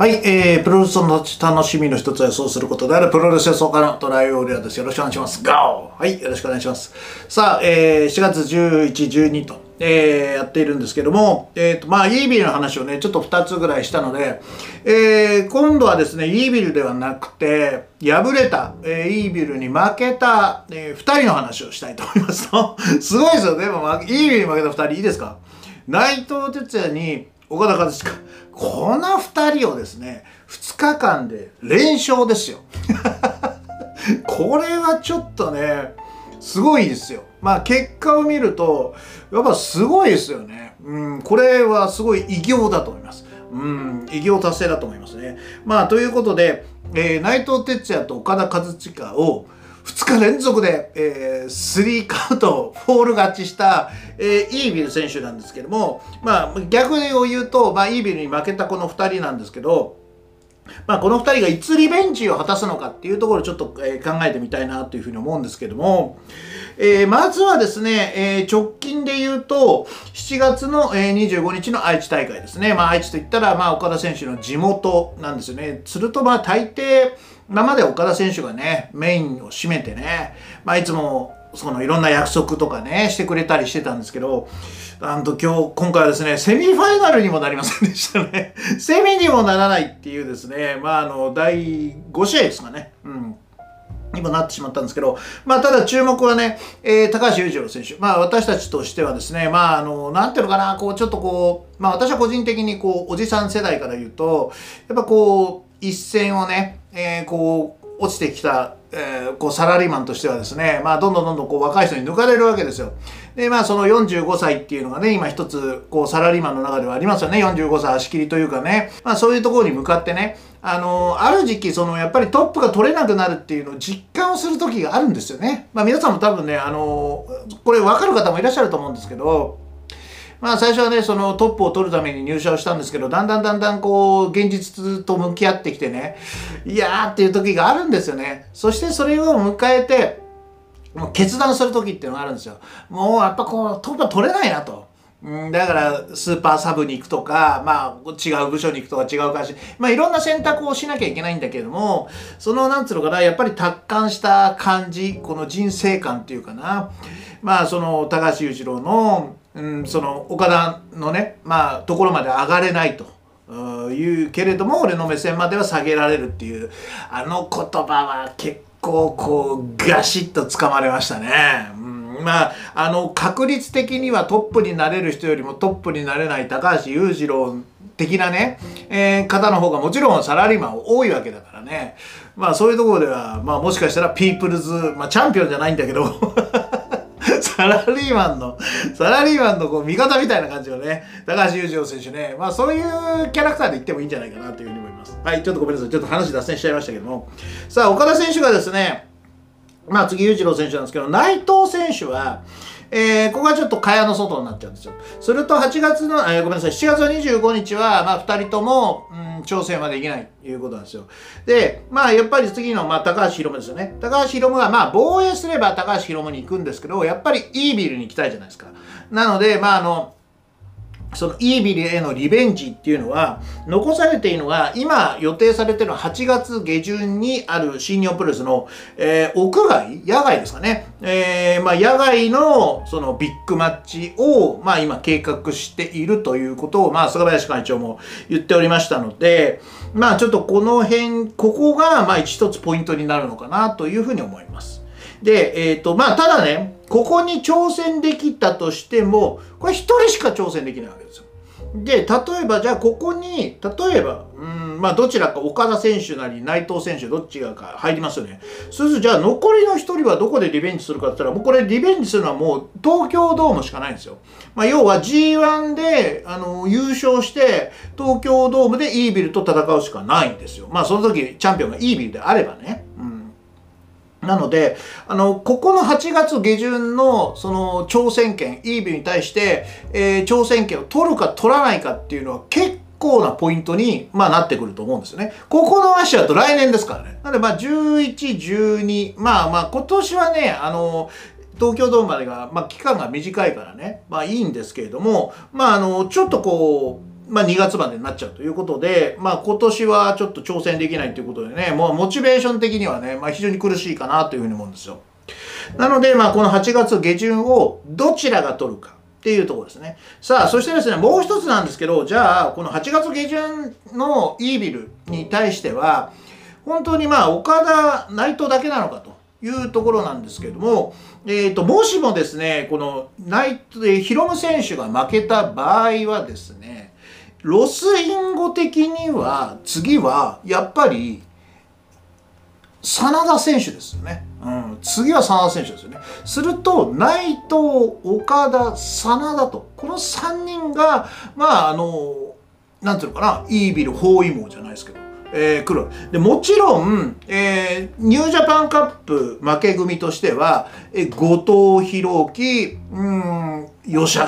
はい、えー、プロレスの楽しみの一つはそうすることであるプロレス予想家のトライオーリアです。よろしくお願いします。ゴーはい、よろしくお願いします。さあ、えー、4月11、12と、えー、やっているんですけども、えっ、ー、と、まあ、イービルの話をね、ちょっと2つぐらいしたので、えー、今度はですね、イービルではなくて、敗れた、えー、イービルに負けた、えー、2人の話をしたいと思います すごいですよ。でも、イービルに負けた2人、いいですか？内藤哲也に岡田和親。この2人をですね、2日間で連勝ですよ。これはちょっとね、すごいですよ。まあ結果を見ると、やっぱすごいですよね。うん、これはすごい偉業だと思います。うん、偉業達成だと思いますね。まあということで、えー、内藤哲也と岡田和親を2日連続で、えー、スリーカウント、フォール勝ちした、えー、イービル選手なんですけども、まあ、逆を言うと、まあ、イービルに負けたこの2人なんですけど、まあ、この2人がいつリベンジを果たすのかっていうところをちょっと、えー、考えてみたいなというふうに思うんですけども、えー、まずはですね、えー、直近で言うと、7月の、え、25日の愛知大会ですね。まあ、愛知といったら、まあ、岡田選手の地元なんですよね。すると、まあ、大抵、今まで岡田選手がね、メインを占めてね、まあ、いつもそのいろんな約束とかね、してくれたりしてたんですけど、あと今日、今回はですね、セミファイナルにもなりませんでしたね。セミにもならないっていうですね、まああの、第5試合ですかね。うん。にもなってしまったんですけど、まあ、ただ注目はね、えー、高橋裕次郎選手。まあ、私たちとしてはですね、まあ、あの、なんていうのかな、こう、ちょっとこう、まあ、私は個人的に、こう、おじさん世代から言うと、やっぱこう、一線をね、えー、こう、落ちてきたえー、こうサラリーマンとしてはですね、まあ、どんどんどんどんこう若い人に抜かれるわけですよ。で、まあ、その45歳っていうのがね、今一つ、こう、サラリーマンの中ではありますよね。45歳足切りというかね。まあ、そういうところに向かってね、あのー、ある時期、その、やっぱりトップが取れなくなるっていうのを実感をする時があるんですよね。まあ、皆さんも多分ね、あのー、これ分かる方もいらっしゃると思うんですけど、まあ最初はね、そのトップを取るために入社をしたんですけど、だんだんだんだんこう、現実と向き合ってきてね、いやーっていう時があるんですよね。そしてそれを迎えて、もう決断する時っていうのがあるんですよ。もうやっぱこう、トップは取れないなと。だから、スーパーサブに行くとか、まあ、違う部署に行くとか違う会社まあ、いろんな選択をしなきゃいけないんだけども、その、なんつうのかな、やっぱり達観した感じ、この人生観っていうかな、まあ、その、高橋裕次郎の、うん、その岡田のね、まあ、ところまで上がれないと。いうけれども俺の目線までは下げられるっていうあの言葉は結構こうガシッとつかまれましたね。うん、まああの確率的にはトップになれる人よりもトップになれない高橋裕次郎的なね、えー、方の方がもちろんサラリーマン多いわけだからねまあそういうところではまあもしかしたらピープルズ、まあ、チャンピオンじゃないんだけどサラリーマンの、サラリーマンのこう味方みたいな感じのね、高橋裕次郎選手ね、まあそういうキャラクターで言ってもいいんじゃないかなというふうに思います。はい、ちょっとごめんなさい。ちょっと話脱線しちゃいましたけども。さあ、岡田選手がですね、まあ次裕次郎選手なんですけど、内藤選手は、えー、ここがちょっと蚊帳の外になっちゃうんですよ。すると8月の、えー、ごめんなさい、7月の25日は、まあ2人とも、うん、調整はできないということなんですよ。で、まあやっぱり次の、まあ高橋宏夢ですよね。高橋宏夢は、まあ防衛すれば高橋宏夢に行くんですけど、やっぱりいいビルに行きたいじゃないですか。なので、まああの、そのイービルへのリベンジっていうのは、残されているのが、今予定されているのは8月下旬にある新日本プロレスの、えー、屋外野外ですかね。えー、まあ、野外のそのビッグマッチを、まあ、今計画しているということを、まあ、菅林会長も言っておりましたので、まあ、ちょっとこの辺、ここが、まあ、一つポイントになるのかなというふうに思います。で、えっ、ー、と、まあ、ただね、ここに挑戦できたとしても、これ一人しか挑戦できないわけですよ。で、例えば、じゃあここに、例えば、うん、まあどちらか岡田選手なり内藤選手どっちがか入りますよね。そうすると、じゃあ残りの一人はどこでリベンジするかって言ったら、もうこれリベンジするのはもう東京ドームしかないんですよ。まあ要は G1 で、あの、優勝して、東京ドームでイービルと戦うしかないんですよ。まあその時チャンピオンがイービルであればね。なので、あの、ここの8月下旬の、その、挑戦権、イービーに対して、えー、挑戦権を取るか取らないかっていうのは結構なポイントに、まあ、なってくると思うんですよね。ここの足だと来年ですからね。なので、まあ、11、12、まあまあ、今年はね、あの、東京ドームまでが、まあ、期間が短いからね、まあいいんですけれども、まああの、ちょっとこう、まあ、2月までになっちゃうということで、まあ、今年はちょっと挑戦できないということでね、もうモチベーション的にはね、まあ、非常に苦しいかなというふうに思うんですよ。なので、まあ、この8月下旬をどちらが取るか。っていうところですね。さあ、そしてですね、もう一つなんですけど、じゃあ、この8月下旬のイービルに対しては、本当にまあ、岡田、内藤だけなのかというところなんですけれども、えっ、ー、と、もしもですね、この内藤、ヒロム選手が負けた場合はですね、ロスインゴ的には、次は、やっぱり、真田選手ですよね。うん、次は真田選手ですよね。すると、内藤、岡田、真田と、この3人が、まあ、あの、なんていうのかな、イービル包囲網じゃないですけど、えー、来る。で、もちろん、えー、ニュージャパンカップ負け組としては、えー、後藤弘樹、うん、吉橋。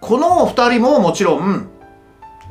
この2人ももちろん、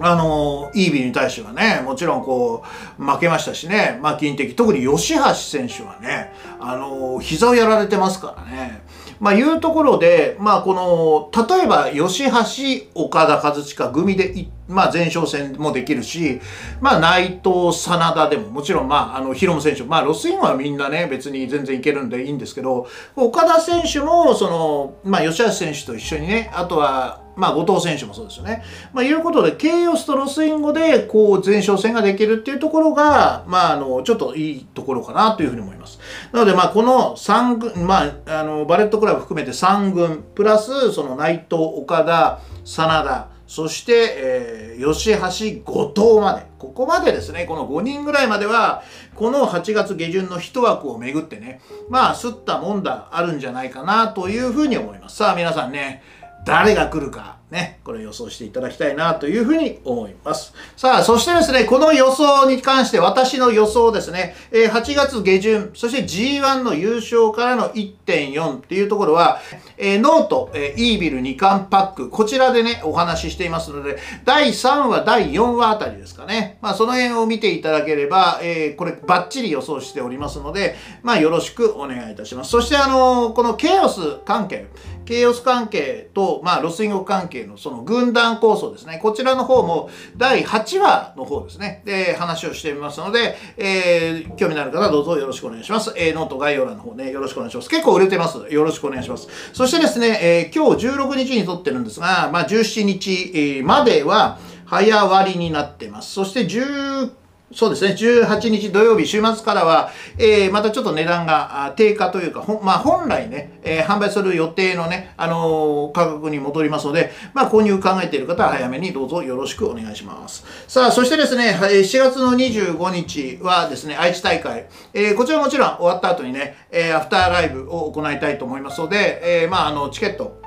あの、イービーに対してはね、もちろんこう、負けましたしね、まあ、金的。特に吉橋選手はね、あの、膝をやられてますからね。まあ、いうところで、まあ、この、例えば、吉橋、岡田和親組で、まあ、前哨戦もできるし、まあ、内藤、真田でも、もちろん、まあ、あの、ヒロム選手、まあ、ロスインはみんなね、別に全然いけるんでいいんですけど、岡田選手も、その、まあ、吉橋選手と一緒にね、あとは、まあ、後藤選手もそうですよね。まあ、いうことで、ケイオスとロスインゴで、こう、前哨戦ができるっていうところが、まあ、あの、ちょっといいところかなというふうに思います。なので、まあ、この3軍、まあ、あの、バレットクラブ含めて3軍、プラス、その内藤、岡田、真田、そして、えー、吉橋、後藤まで。ここまでですね、この5人ぐらいまでは、この8月下旬の1枠をめぐってね、まあ、すったもんだ、あるんじゃないかなというふうに思います。さあ、皆さんね、誰が来るか、ね、これ予想していただきたいなというふうに思います。さあ、そしてですね、この予想に関して私の予想ですね、え、8月下旬、そして G1 の優勝からの1.4っていうところは、え、ノート、えー、イービル2冠パック、こちらでね、お話ししていますので、第3話、第4話あたりですかね。まあ、その辺を見ていただければ、え、これバッチリ予想しておりますので、まあ、よろしくお願いいたします。そして、あの、このケイオス関係、ケイオス関係と、まあ、ロスインゴ関係のその軍団構想ですね。こちらの方も第8話の方ですね。で、話をしてみますので、えー、興味のある方はどうぞよろしくお願いします。えー、ノート概要欄の方ね、よろしくお願いします。結構売れてます。よろしくお願いします。そしてですね、えー、今日16日に撮ってるんですが、まあ、17日までは早割りになってます。そして19そうですね、18日土曜日、週末からは、えー、またちょっと値段が低下というか、まあ、本来ね、えー、販売する予定のね、あのー、価格に戻りますので、まあ、購入考えている方は早めにどうぞよろしくお願いします。さあ、そしてですね、4月の25日はですね、愛知大会、えー、こちらもちろん終わった後にね、えー、アフターライブを行いたいと思いますので、えー、まあ、あの、チケット、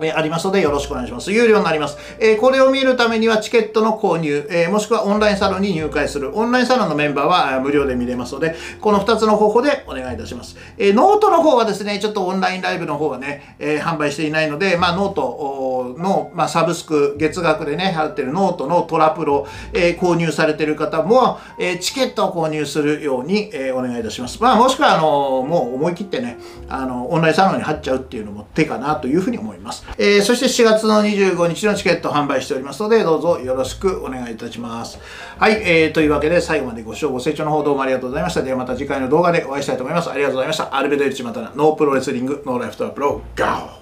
えありますのでよろしくお願いします。有料になります。えー、これを見るためにはチケットの購入、えー、もしくはオンラインサロンに入会する。オンラインサロンのメンバーは無料で見れますので、この2つの方法でお願いいたします。えー、ノートの方はですね、ちょっとオンラインライブの方はね、え販売していないので、まあ、ノートの、まあ、サブスク、月額でね、払ってるノートのトラプロ、え購入されてる方も、えチケットを購入するように、えお願いいたします。まあ、もしくは、あのもう思い切ってね、あのオンラインサロンに入っちゃうっていうのも手かなというふうに思います。えそして4月の25日のチケット販売しておりますので、どうぞよろしくお願いいたします。はい、えー、というわけで最後までご視聴ご清聴の方どうもありがとうございました。ではまた次回の動画でお会いしたいと思います。ありがとうございました。アルベドエルチマタナ、ノープロレスリング、ノーライフトラプロ、ガオ